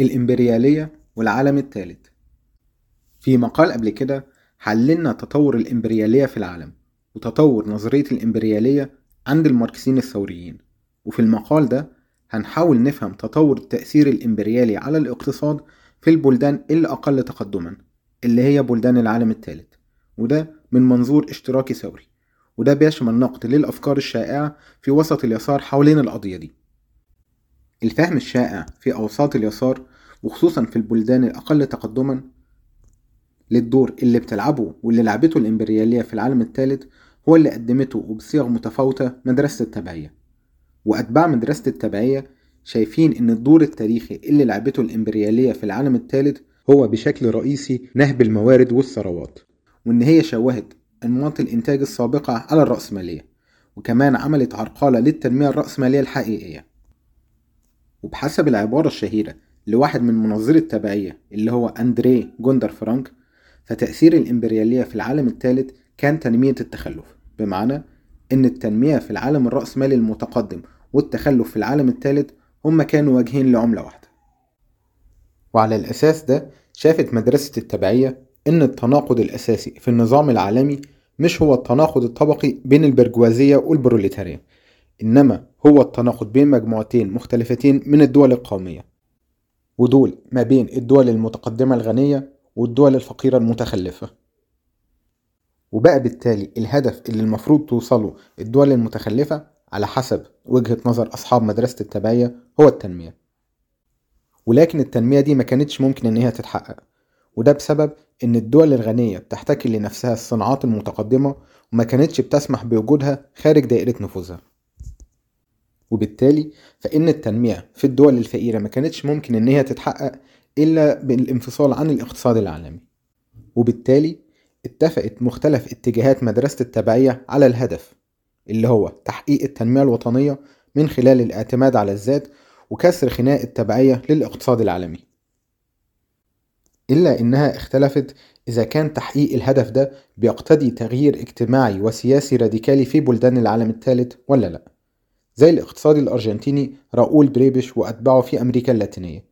الإمبريالية والعالم الثالث. في مقال قبل كده حللنا تطور الإمبريالية في العالم وتطور نظرية الإمبريالية عند الماركسيين الثوريين. وفي المقال ده هنحاول نفهم تطور التأثير الإمبريالي على الاقتصاد في البلدان اللي أقل تقدما اللي هي بلدان العالم الثالث. وده من منظور اشتراكي ثوري. وده بيشمل نقد للأفكار الشائعة في وسط اليسار حوالين القضية دي. الفهم الشائع في أوساط اليسار وخصوصا في البلدان الأقل تقدما للدور اللي بتلعبه واللي لعبته الإمبريالية في العالم الثالث هو اللي قدمته وبصيغ متفاوتة مدرسة التبعية. وأتباع مدرسة التبعية شايفين إن الدور التاريخي اللي لعبته الإمبريالية في العالم الثالث هو بشكل رئيسي نهب الموارد والثروات وإن هي شوهت أنماط الإنتاج السابقة على الرأسمالية وكمان عملت عرقلة للتنمية الرأسمالية الحقيقية. وبحسب العبارة الشهيرة لواحد من منظري التبعية اللي هو أندريه جوندر فرانك فتأثير الإمبريالية في العالم الثالث كان تنمية التخلف بمعنى إن التنمية في العالم الرأسمالي المتقدم والتخلف في العالم الثالث هما كانوا وجهين لعملة واحدة. وعلى الأساس ده شافت مدرسة التبعية إن التناقض الأساسي في النظام العالمي مش هو التناقض الطبقي بين البرجوازية والبروليتارية إنما هو التناقض بين مجموعتين مختلفتين من الدول القومية. ودول ما بين الدول المتقدمة الغنية والدول الفقيرة المتخلفة. وبقى بالتالي الهدف اللي المفروض توصله الدول المتخلفة على حسب وجهة نظر أصحاب مدرسة التبعية هو التنمية. ولكن التنمية دي ما كانتش ممكن إن هي تتحقق. وده بسبب إن الدول الغنية بتحتكر لنفسها الصناعات المتقدمة وما كانتش بتسمح بوجودها خارج دائرة نفوذها. وبالتالي فإن التنمية في الدول الفقيرة ما كانتش ممكن إن هي تتحقق إلا بالانفصال عن الاقتصاد العالمي. وبالتالي اتفقت مختلف اتجاهات مدرسة التبعية على الهدف اللي هو تحقيق التنمية الوطنية من خلال الاعتماد على الذات وكسر خناق التبعية للاقتصاد العالمي. إلا إنها اختلفت إذا كان تحقيق الهدف ده بيقتضي تغيير اجتماعي وسياسي راديكالي في بلدان العالم الثالث ولا لأ. زي الاقتصادي الأرجنتيني راؤول بريبش وأتباعه في أمريكا اللاتينية.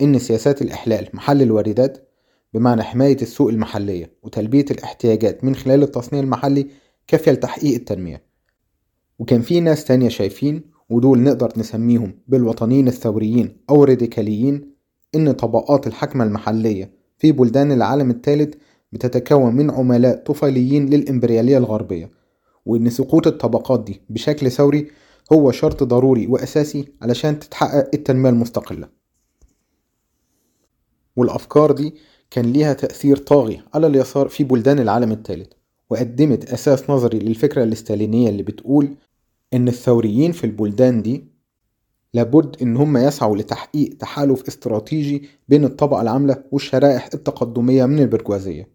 إن سياسات الإحلال محل الواردات بمعنى حماية السوق المحلية وتلبية الاحتياجات من خلال التصنيع المحلي كافية لتحقيق التنمية. وكان في ناس تانية شايفين ودول نقدر نسميهم بالوطنيين الثوريين أو الراديكاليين إن طبقات الحكمة المحلية في بلدان العالم الثالث بتتكون من عملاء طفيليين للإمبريالية الغربية. وإن سقوط الطبقات دي بشكل ثوري هو شرط ضروري وأساسي علشان تتحقق التنمية المستقلة. والأفكار دي كان ليها تأثير طاغي على اليسار في بلدان العالم الثالث وقدمت أساس نظري للفكرة الاستالينية اللي بتقول إن الثوريين في البلدان دي لابد إن هم يسعوا لتحقيق تحالف استراتيجي بين الطبقة العاملة والشرائح التقدمية من البرجوازية.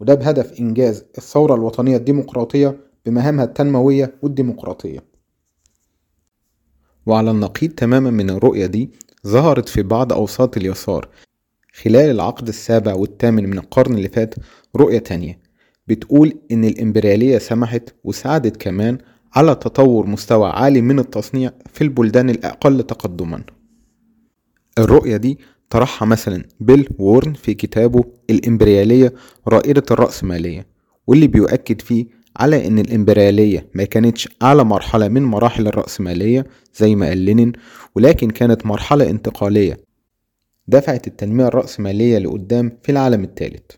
وده بهدف إنجاز الثورة الوطنية الديمقراطية بمهامها التنموية والديمقراطية. وعلى النقيض تماما من الرؤية دي ظهرت في بعض أوساط اليسار. خلال العقد السابع والثامن من القرن اللي فات رؤية تانية بتقول إن الإمبريالية سمحت وساعدت كمان على تطور مستوى عالي من التصنيع في البلدان الأقل تقدما. الرؤية دي طرحها مثلا بيل وورن في كتابه الإمبريالية رائدة الرأسمالية واللي بيؤكد فيه على إن الإمبريالية ما كانتش أعلى مرحلة من مراحل الرأسمالية زي ما قال لينين ولكن كانت مرحلة انتقالية دفعت التنمية الرأسمالية لقدام في العالم الثالث.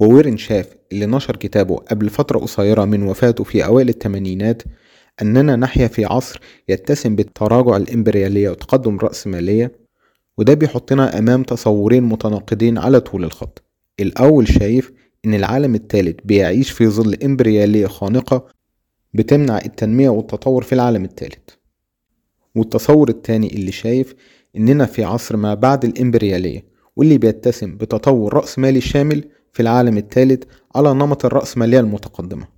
وويرن شاف اللي نشر كتابه قبل فترة قصيرة من وفاته في أوائل الثمانينات أننا نحيا في عصر يتسم بالتراجع الإمبريالية وتقدم الرأسمالية وده بيحطنا أمام تصورين متناقضين على طول الخط. الأول شايف إن العالم الثالث بيعيش في ظل إمبريالية خانقة بتمنع التنمية والتطور في العالم الثالث. والتصور الثاني اللي شايف إننا في عصر ما بعد الإمبريالية واللي بيتسم بتطور رأسمالي شامل في العالم الثالث على نمط الرأسمالية المتقدمة.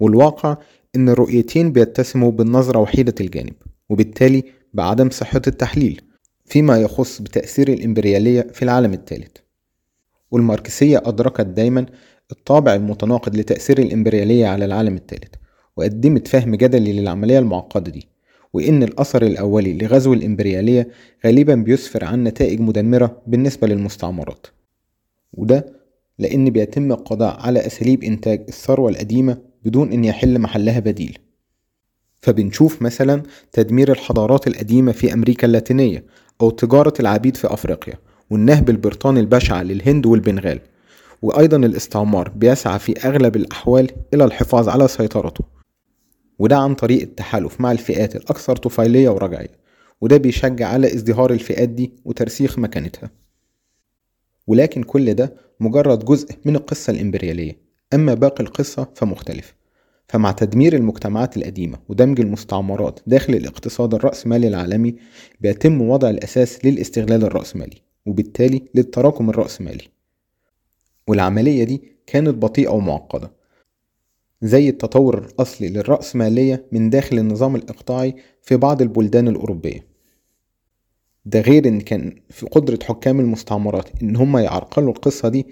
والواقع إن الرؤيتين بيتسموا بالنظرة وحيدة الجانب وبالتالي بعدم صحة التحليل فيما يخص بتأثير الإمبريالية في العالم الثالث. والماركسية أدركت دايما الطابع المتناقض لتأثير الإمبريالية على العالم الثالث وقدمت فهم جدلي للعملية المعقدة دي وإن الأثر الأولي لغزو الإمبريالية غالبا بيسفر عن نتائج مدمرة بالنسبة للمستعمرات. وده لأن بيتم القضاء على أساليب إنتاج الثروة القديمة بدون أن يحل محلها بديل. فبنشوف مثلا تدمير الحضارات القديمة في أمريكا اللاتينية أو تجارة العبيد في أفريقيا والنهب البريطاني البشع للهند والبنغال. وأيضا الاستعمار بيسعى في أغلب الأحوال إلى الحفاظ على سيطرته. وده عن طريق التحالف مع الفئات الأكثر طفيلية ورجعية. وده بيشجع على ازدهار الفئات دي وترسيخ مكانتها. ولكن كل ده مجرد جزء من القصة الإمبريالية. أما باقي القصة فمختلف فمع تدمير المجتمعات القديمة ودمج المستعمرات داخل الاقتصاد الرأسمالي العالمي بيتم وضع الأساس للاستغلال الرأسمالي. وبالتالي للتراكم الرأسمالي. والعملية دي كانت بطيئة ومعقدة زي التطور الأصلي للرأسمالية من داخل النظام الإقطاعي في بعض البلدان الأوروبية. ده غير إن كان في قدرة حكام المستعمرات إن هم يعرقلوا القصة دي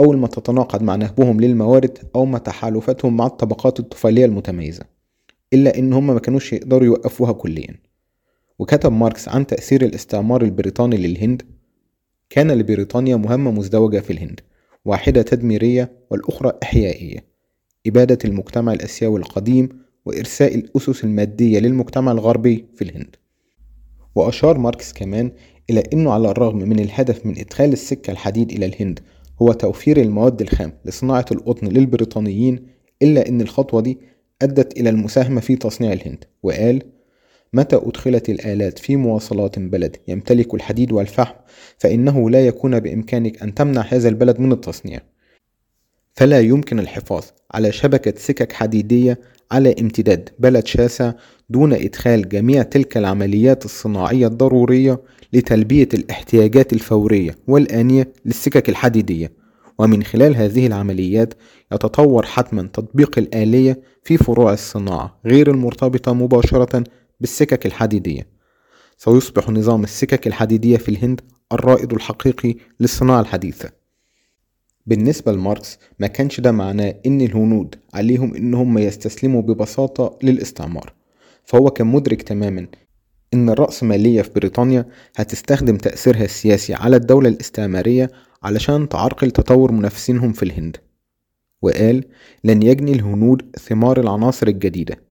أول ما تتناقض مع نهبهم للموارد أو مع تحالفاتهم مع الطبقات الطفيلية المتميزة إلا إن هم ما كانوش يقدروا يوقفوها كليا. وكتب ماركس عن تأثير الاستعمار البريطاني للهند كان لبريطانيا مهمة مزدوجة في الهند واحدة تدميرية والأخرى إحيائية. إبادة المجتمع الآسيوي القديم وإرساء الأسس المادية للمجتمع الغربي في الهند. وأشار ماركس كمان إلى أنه على الرغم من الهدف من إدخال السكة الحديد إلى الهند هو توفير المواد الخام لصناعة القطن للبريطانيين إلا أن الخطوة دي أدت إلى المساهمة في تصنيع الهند وقال متى أدخلت الآلات في مواصلات بلد يمتلك الحديد والفحم فإنه لا يكون بإمكانك أن تمنع هذا البلد من التصنيع. فلا يمكن الحفاظ على شبكة سكك حديدية على امتداد بلد شاسع دون إدخال جميع تلك العمليات الصناعية الضرورية لتلبية الاحتياجات الفورية والآنية للسكك الحديدية. ومن خلال هذه العمليات يتطور حتما تطبيق الآلية في فروع الصناعة غير المرتبطة مباشرة بالسكك الحديدية. سيصبح نظام السكك الحديدية في الهند الرائد الحقيقي للصناعة الحديثة. بالنسبة لماركس ما كانش ده معناه إن الهنود عليهم إنهم يستسلموا ببساطة للاستعمار. فهو كان مدرك تماما إن الرأسمالية في بريطانيا هتستخدم تأثيرها السياسي على الدولة الاستعمارية علشان تعرقل تطور منافسينهم في الهند. وقال لن يجني الهنود ثمار العناصر الجديدة.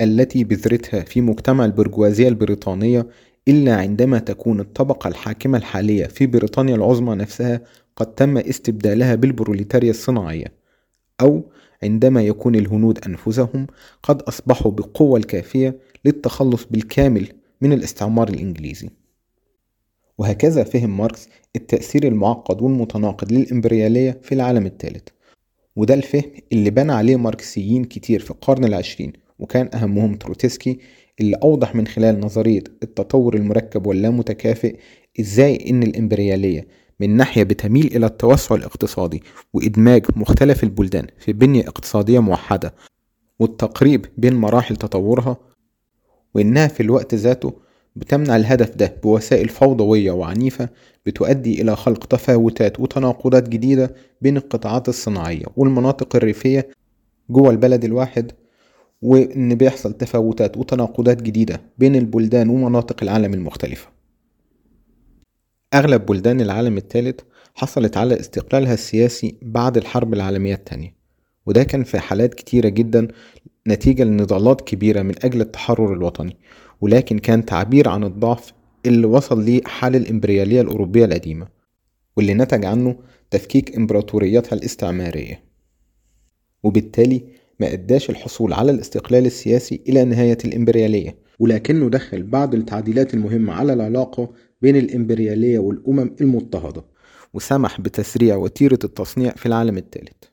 التي بذرتها في مجتمع البرجوازية البريطانية إلا عندما تكون الطبقة الحاكمة الحالية في بريطانيا العظمى نفسها قد تم استبدالها بالبروليتاريا الصناعية أو عندما يكون الهنود أنفسهم قد أصبحوا بالقوة الكافية للتخلص بالكامل من الاستعمار الإنجليزي. وهكذا فهم ماركس التأثير المعقد والمتناقض للإمبريالية في العالم الثالث. وده الفهم اللي بنى عليه ماركسيين كتير في القرن العشرين وكان أهمهم تروتسكي اللي أوضح من خلال نظرية التطور المركب واللامتكافئ إزاي إن الإمبريالية من ناحية بتميل إلى التوسع الاقتصادي وإدماج مختلف البلدان في بنية اقتصادية موحدة والتقريب بين مراحل تطورها وإنها في الوقت ذاته بتمنع الهدف ده بوسائل فوضوية وعنيفة بتؤدي إلى خلق تفاوتات وتناقضات جديدة بين القطاعات الصناعية والمناطق الريفية جوه البلد الواحد. وإن بيحصل تفاوتات وتناقضات جديدة بين البلدان ومناطق العالم المختلفة. أغلب بلدان العالم الثالث حصلت على استقلالها السياسي بعد الحرب العالمية الثانية وده كان في حالات كتيرة جدا نتيجة لنضالات كبيرة من أجل التحرر الوطني ولكن كان تعبير عن الضعف اللي وصل ليه حال الإمبريالية الأوروبية القديمة واللي نتج عنه تفكيك إمبراطوريتها الاستعمارية. وبالتالي ما أداش الحصول على الاستقلال السياسي إلى نهاية الإمبريالية. ولكنه دخل بعض التعديلات المهمة على العلاقة بين الإمبريالية والأمم المضطهدة وسمح بتسريع وتيرة التصنيع في العالم الثالث.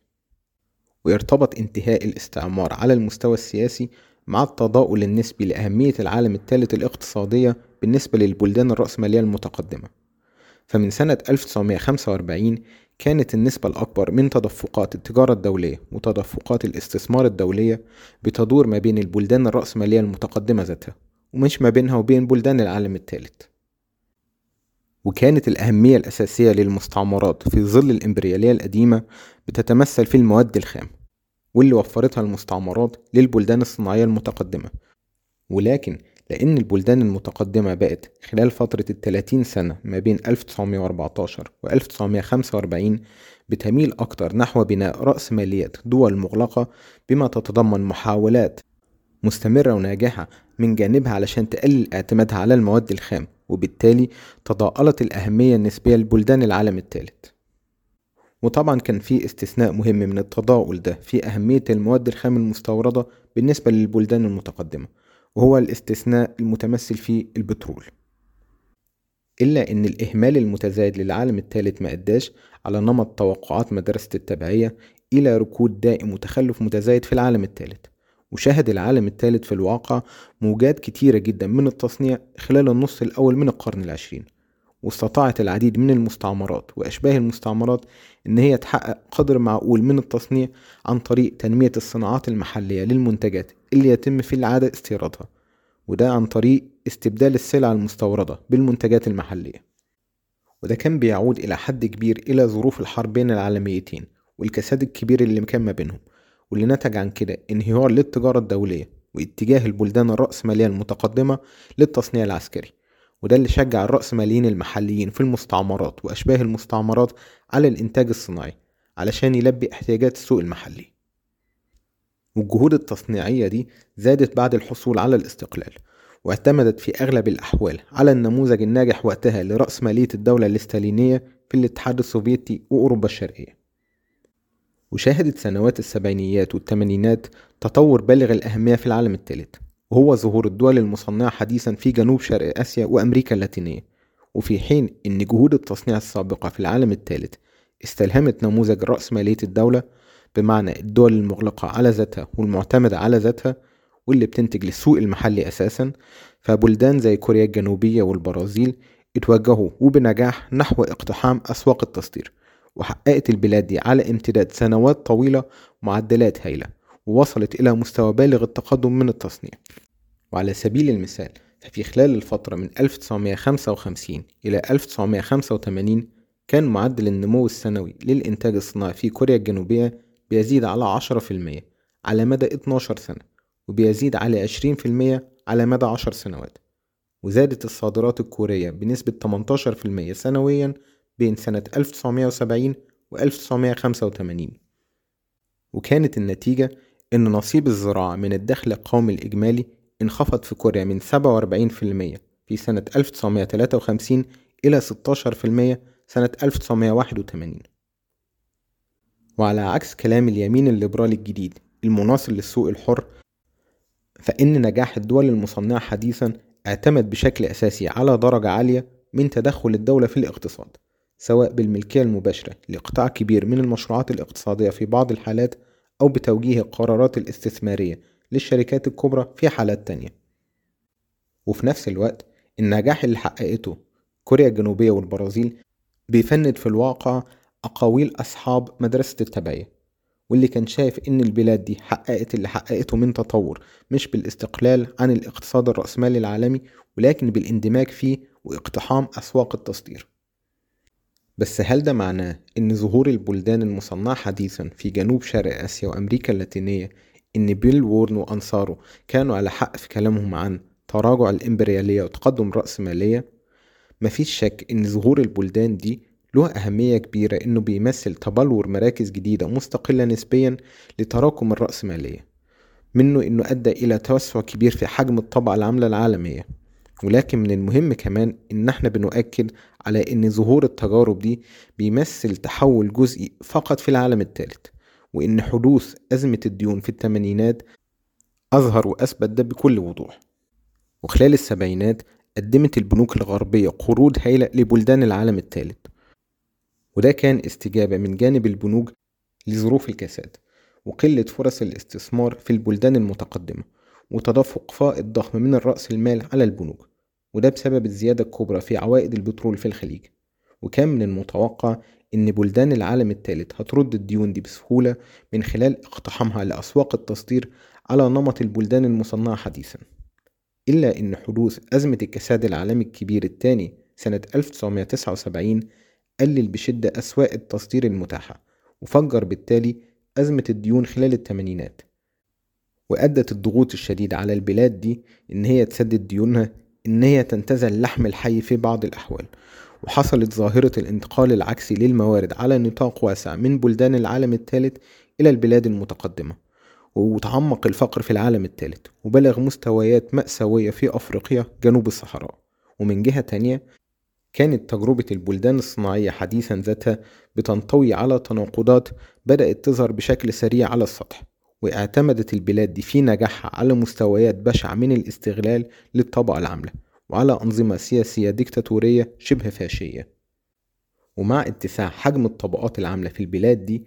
ويرتبط انتهاء الاستعمار على المستوى السياسي مع التضاؤل النسبي لأهمية العالم الثالث الاقتصادية بالنسبة للبلدان الرأسمالية المتقدمة. فمن سنة 1945 كانت النسبة الأكبر من تدفقات التجارة الدولية وتدفقات الاستثمار الدولية بتدور ما بين البلدان الرأسمالية المتقدمة ذاتها ومش ما بينها وبين بلدان العالم الثالث. وكانت الأهمية الأساسية للمستعمرات في ظل الإمبريالية القديمة بتتمثل في المواد الخام واللي وفرتها المستعمرات للبلدان الصناعية المتقدمة. ولكن لأن البلدان المتقدمة بقت خلال فترة التلاتين سنة ما بين 1914 و 1945 بتميل أكتر نحو بناء رأس دول مغلقة بما تتضمن محاولات مستمرة وناجحة من جانبها علشان تقلل اعتمادها على المواد الخام وبالتالي تضاءلت الأهمية النسبية لبلدان العالم الثالث. وطبعا كان في استثناء مهم من التضاؤل ده في أهمية المواد الخام المستوردة بالنسبة للبلدان المتقدمة. وهو الاستثناء المتمثل في البترول. إلا إن الإهمال المتزايد للعالم الثالث ما أداش على نمط توقعات مدرسة التبعية إلى ركود دائم وتخلف متزايد في العالم الثالث. وشهد العالم الثالث في الواقع موجات كتيرة جدا من التصنيع خلال النص الأول من القرن العشرين. واستطاعت العديد من المستعمرات وأشباه المستعمرات إن هي تحقق قدر معقول من التصنيع عن طريق تنمية الصناعات المحلية للمنتجات اللي يتم في العادة استيرادها وده عن طريق استبدال السلع المستوردة بالمنتجات المحلية. وده كان بيعود إلى حد كبير إلى ظروف الحربين العالميتين والكساد الكبير اللي كان ما بينهم واللي نتج عن كده انهيار للتجارة الدولية واتجاه البلدان الرأسمالية المتقدمة للتصنيع العسكري. وده اللي شجع الرأسماليين المحليين في المستعمرات وأشباه المستعمرات على الإنتاج الصناعي علشان يلبي احتياجات السوق المحلي. والجهود التصنيعية دي زادت بعد الحصول على الاستقلال واعتمدت في أغلب الأحوال على النموذج الناجح وقتها لرأسمالية الدولة الاستالينية في الاتحاد السوفيتي وأوروبا الشرقية. وشاهدت سنوات السبعينيات والثمانينات تطور بالغ الأهمية في العالم الثالث. وهو ظهور الدول المصنعة حديثا في جنوب شرق آسيا وأمريكا اللاتينية وفي حين أن جهود التصنيع السابقة في العالم الثالث استلهمت نموذج رأسمالية الدولة بمعنى الدول المغلقة على ذاتها والمعتمدة على ذاتها واللي بتنتج للسوق المحلي أساسا فبلدان زي كوريا الجنوبية والبرازيل اتوجهوا وبنجاح نحو اقتحام أسواق التصدير وحققت البلاد دي على امتداد سنوات طويلة معدلات هائلة ووصلت إلى مستوى بالغ التقدم من التصنيع. وعلى سبيل المثال ففي خلال الفترة من 1955 إلى 1985 كان معدل النمو السنوي للإنتاج الصناعي في كوريا الجنوبية بيزيد على 10% على مدى 12 سنة وبيزيد على 20% على مدى 10 سنوات. وزادت الصادرات الكورية بنسبة 18% سنويا بين سنة 1970 و 1985 وكانت النتيجة إن نصيب الزراعة من الدخل القومي الإجمالي انخفض في كوريا من 47% في سنة 1953 إلى 16% سنة 1981 وعلى عكس كلام اليمين الليبرالي الجديد المناصر للسوق الحر فإن نجاح الدول المصنعة حديثا اعتمد بشكل أساسي على درجة عالية من تدخل الدولة في الاقتصاد سواء بالملكية المباشرة لقطاع كبير من المشروعات الاقتصادية في بعض الحالات أو بتوجيه القرارات الاستثمارية للشركات الكبرى في حالات تانية. وفي نفس الوقت النجاح اللي حققته كوريا الجنوبية والبرازيل بيفند في الواقع أقاويل أصحاب مدرسة التبعية واللي كان شايف إن البلاد دي حققت اللي حققته من تطور مش بالاستقلال عن الاقتصاد الرأسمالي العالمي ولكن بالإندماج فيه واقتحام أسواق التصدير. بس هل ده معناه إن ظهور البلدان المصنعة حديثا في جنوب شرق آسيا وأمريكا اللاتينية إن بيل وورن وأنصاره كانوا على حق في كلامهم عن تراجع الإمبريالية وتقدم الرأسمالية؟ مفيش شك إن ظهور البلدان دي له أهمية كبيرة إنه بيمثل تبلور مراكز جديدة مستقلة نسبيا لتراكم الرأسمالية منه إنه أدى إلى توسع كبير في حجم الطبقة العاملة العالمية ولكن من المهم كمان إن إحنا بنؤكد على إن ظهور التجارب دي بيمثل تحول جزئي فقط في العالم الثالث وإن حدوث أزمة الديون في الثمانينات أظهر وأثبت ده بكل وضوح. وخلال السبعينات قدمت البنوك الغربية قروض هائلة لبلدان العالم الثالث وده كان استجابة من جانب البنوك لظروف الكساد وقلة فرص الاستثمار في البلدان المتقدمة وتدفق فائض ضخم من الرأس المال على البنوك. وده بسبب الزيادة الكبرى في عوائد البترول في الخليج. وكان من المتوقع إن بلدان العالم الثالث هترد الديون دي بسهولة من خلال اقتحامها لأسواق التصدير على نمط البلدان المصنعة حديثا. إلا إن حدوث أزمة الكساد العالمي الكبير الثاني سنة 1979 قلل بشدة أسواق التصدير المتاحة وفجر بالتالي أزمة الديون خلال الثمانينات. وأدت الضغوط الشديدة على البلاد دي إن هي تسدد ديونها إن هي تنتزع اللحم الحي في بعض الأحوال وحصلت ظاهرة الانتقال العكسي للموارد على نطاق واسع من بلدان العالم الثالث إلى البلاد المتقدمة وتعمق الفقر في العالم الثالث وبلغ مستويات مأساوية في أفريقيا جنوب الصحراء ومن جهة تانية كانت تجربة البلدان الصناعية حديثا ذاتها بتنطوي على تناقضات بدأت تظهر بشكل سريع على السطح. واعتمدت البلاد دي في نجاحها على مستويات بشعة من الاستغلال للطبقة العاملة وعلى أنظمة سياسية ديكتاتورية شبه فاشية. ومع اتساع حجم الطبقات العاملة في البلاد دي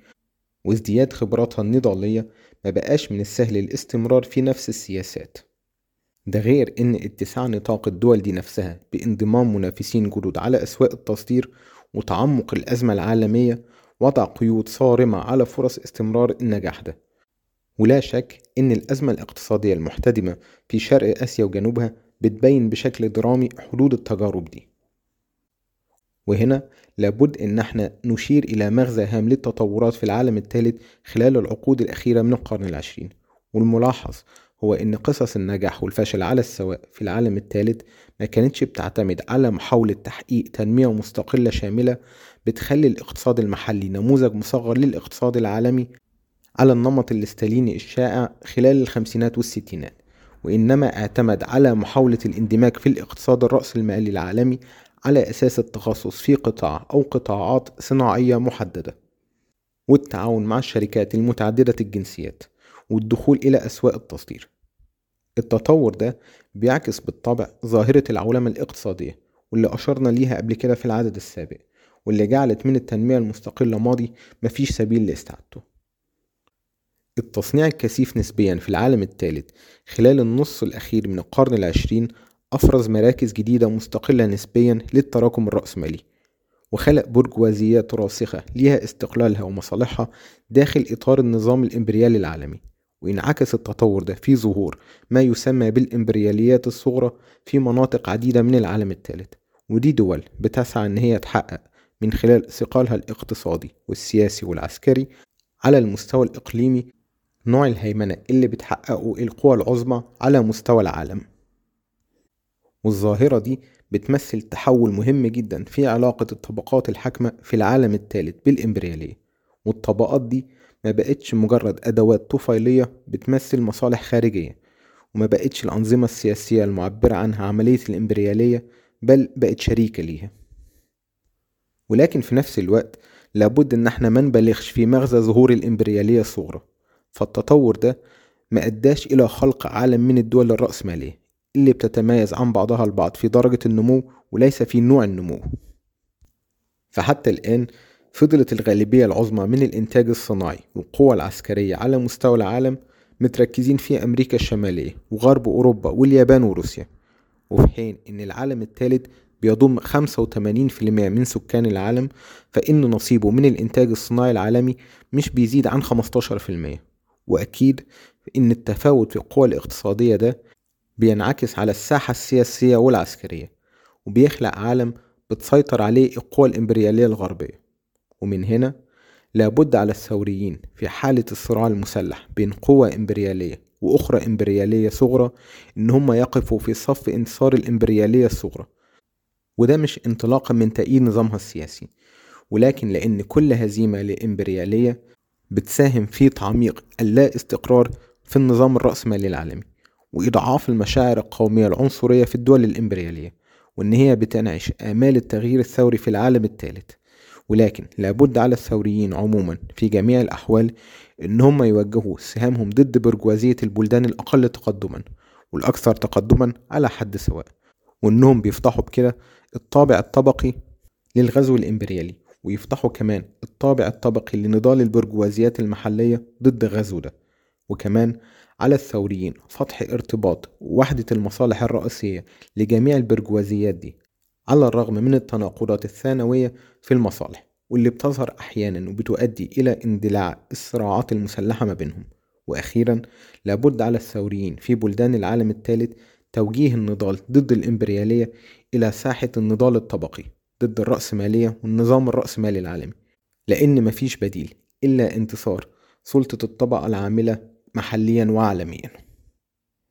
وازدياد خبراتها النضالية ما بقاش من السهل الاستمرار في نفس السياسات. ده غير إن اتساع نطاق الدول دي نفسها بانضمام منافسين جدد على أسواق التصدير وتعمق الأزمة العالمية وضع قيود صارمة على فرص استمرار النجاح ده. ولا شك إن الأزمة الاقتصادية المحتدمة في شرق آسيا وجنوبها بتبين بشكل درامي حدود التجارب دي. وهنا لابد إن إحنا نشير إلى مغزى هام للتطورات في العالم الثالث خلال العقود الأخيرة من القرن العشرين. والملاحظ هو إن قصص النجاح والفشل على السواء في العالم الثالث ما كانتش بتعتمد على محاولة تحقيق تنمية مستقلة شاملة بتخلي الاقتصاد المحلي نموذج مصغر للاقتصاد العالمي على النمط الاستاليني الشائع خلال الخمسينات والستينات وإنما اعتمد على محاولة الاندماج في الاقتصاد الرأسمالي العالمي على أساس التخصص في قطاع أو قطاعات صناعية محددة والتعاون مع الشركات المتعددة الجنسيات والدخول إلى أسواق التصدير. التطور ده بيعكس بالطبع ظاهرة العولمة الاقتصادية واللي أشرنا ليها قبل كده في العدد السابق واللي جعلت من التنمية المستقلة ماضي مفيش سبيل لاستعادته. التصنيع الكثيف نسبيا في العالم الثالث. خلال النص الأخير من القرن العشرين أفرز مراكز جديدة مستقلة نسبيا للتراكم الرأسمالي وخلق برجوازيات راسخة ليها استقلالها ومصالحها داخل إطار النظام الإمبريالي العالمي. وانعكس التطور ده في ظهور ما يسمى بالإمبرياليات الصغرى في مناطق عديدة من العالم الثالث. ودي دول بتسعى إن هي تحقق من خلال ثقلها الاقتصادي والسياسي والعسكري على المستوى الإقليمي نوع الهيمنة اللي بتحققه القوى العظمى على مستوى العالم. والظاهرة دي بتمثل تحول مهم جدا في علاقة الطبقات الحاكمة في العالم الثالث بالإمبريالية. والطبقات دي ما بقتش مجرد أدوات طفيلية بتمثل مصالح خارجية وما بقتش الأنظمة السياسية المعبرة عنها عملية الإمبريالية بل بقت شريكة ليها. ولكن في نفس الوقت لابد إن إحنا ما نبالغش في مغزى ظهور الإمبريالية الصغرى. فالتطور ده ما أداش إلى خلق عالم من الدول الرأسمالية اللي بتتميز عن بعضها البعض في درجة النمو وليس في نوع النمو. فحتى الآن فضلت الغالبية العظمى من الإنتاج الصناعي والقوى العسكرية على مستوى العالم متركزين في أمريكا الشمالية وغرب أوروبا واليابان وروسيا. وفي حين إن العالم الثالث بيضم 85% من سكان العالم فإن نصيبه من الإنتاج الصناعي العالمي مش بيزيد عن 15% وأكيد إن التفاوت في القوى الاقتصادية ده بينعكس على الساحة السياسية والعسكرية وبيخلق عالم بتسيطر عليه القوى الإمبريالية الغربية. ومن هنا لابد على الثوريين في حالة الصراع المسلح بين قوى إمبريالية وأخرى إمبريالية صغرى إن هم يقفوا في صف انتصار الإمبريالية الصغرى. وده مش انطلاقا من تأييد نظامها السياسي ولكن لأن كل هزيمة لإمبريالية بتساهم في تعميق اللا استقرار في النظام الرأسمالي العالمي وإضعاف المشاعر القومية العنصرية في الدول الإمبريالية وإن هي بتنعش آمال التغيير الثوري في العالم الثالث. ولكن لابد على الثوريين عموما في جميع الأحوال إن هم يوجهوا سهامهم ضد برجوازية البلدان الأقل تقدما والأكثر تقدما على حد سواء وإنهم بيفتحوا بكده الطابع الطبقي للغزو الإمبريالي. ويفتحوا كمان الطابع الطبقي لنضال البرجوازيات المحلية ضد غزو ده. وكمان على الثوريين فتح ارتباط وحدة المصالح الرئيسية لجميع البرجوازيات دي على الرغم من التناقضات الثانوية في المصالح واللي بتظهر أحيانا وبتؤدي إلى اندلاع الصراعات المسلحة ما بينهم. وأخيرا لابد على الثوريين في بلدان العالم الثالث توجيه النضال ضد الإمبريالية إلى ساحة النضال الطبقي. ضد الرأسمالية والنظام الرأسمالي العالمي لأن مفيش بديل إلا انتصار. سلطة الطبقة العاملة محليا وعالميا.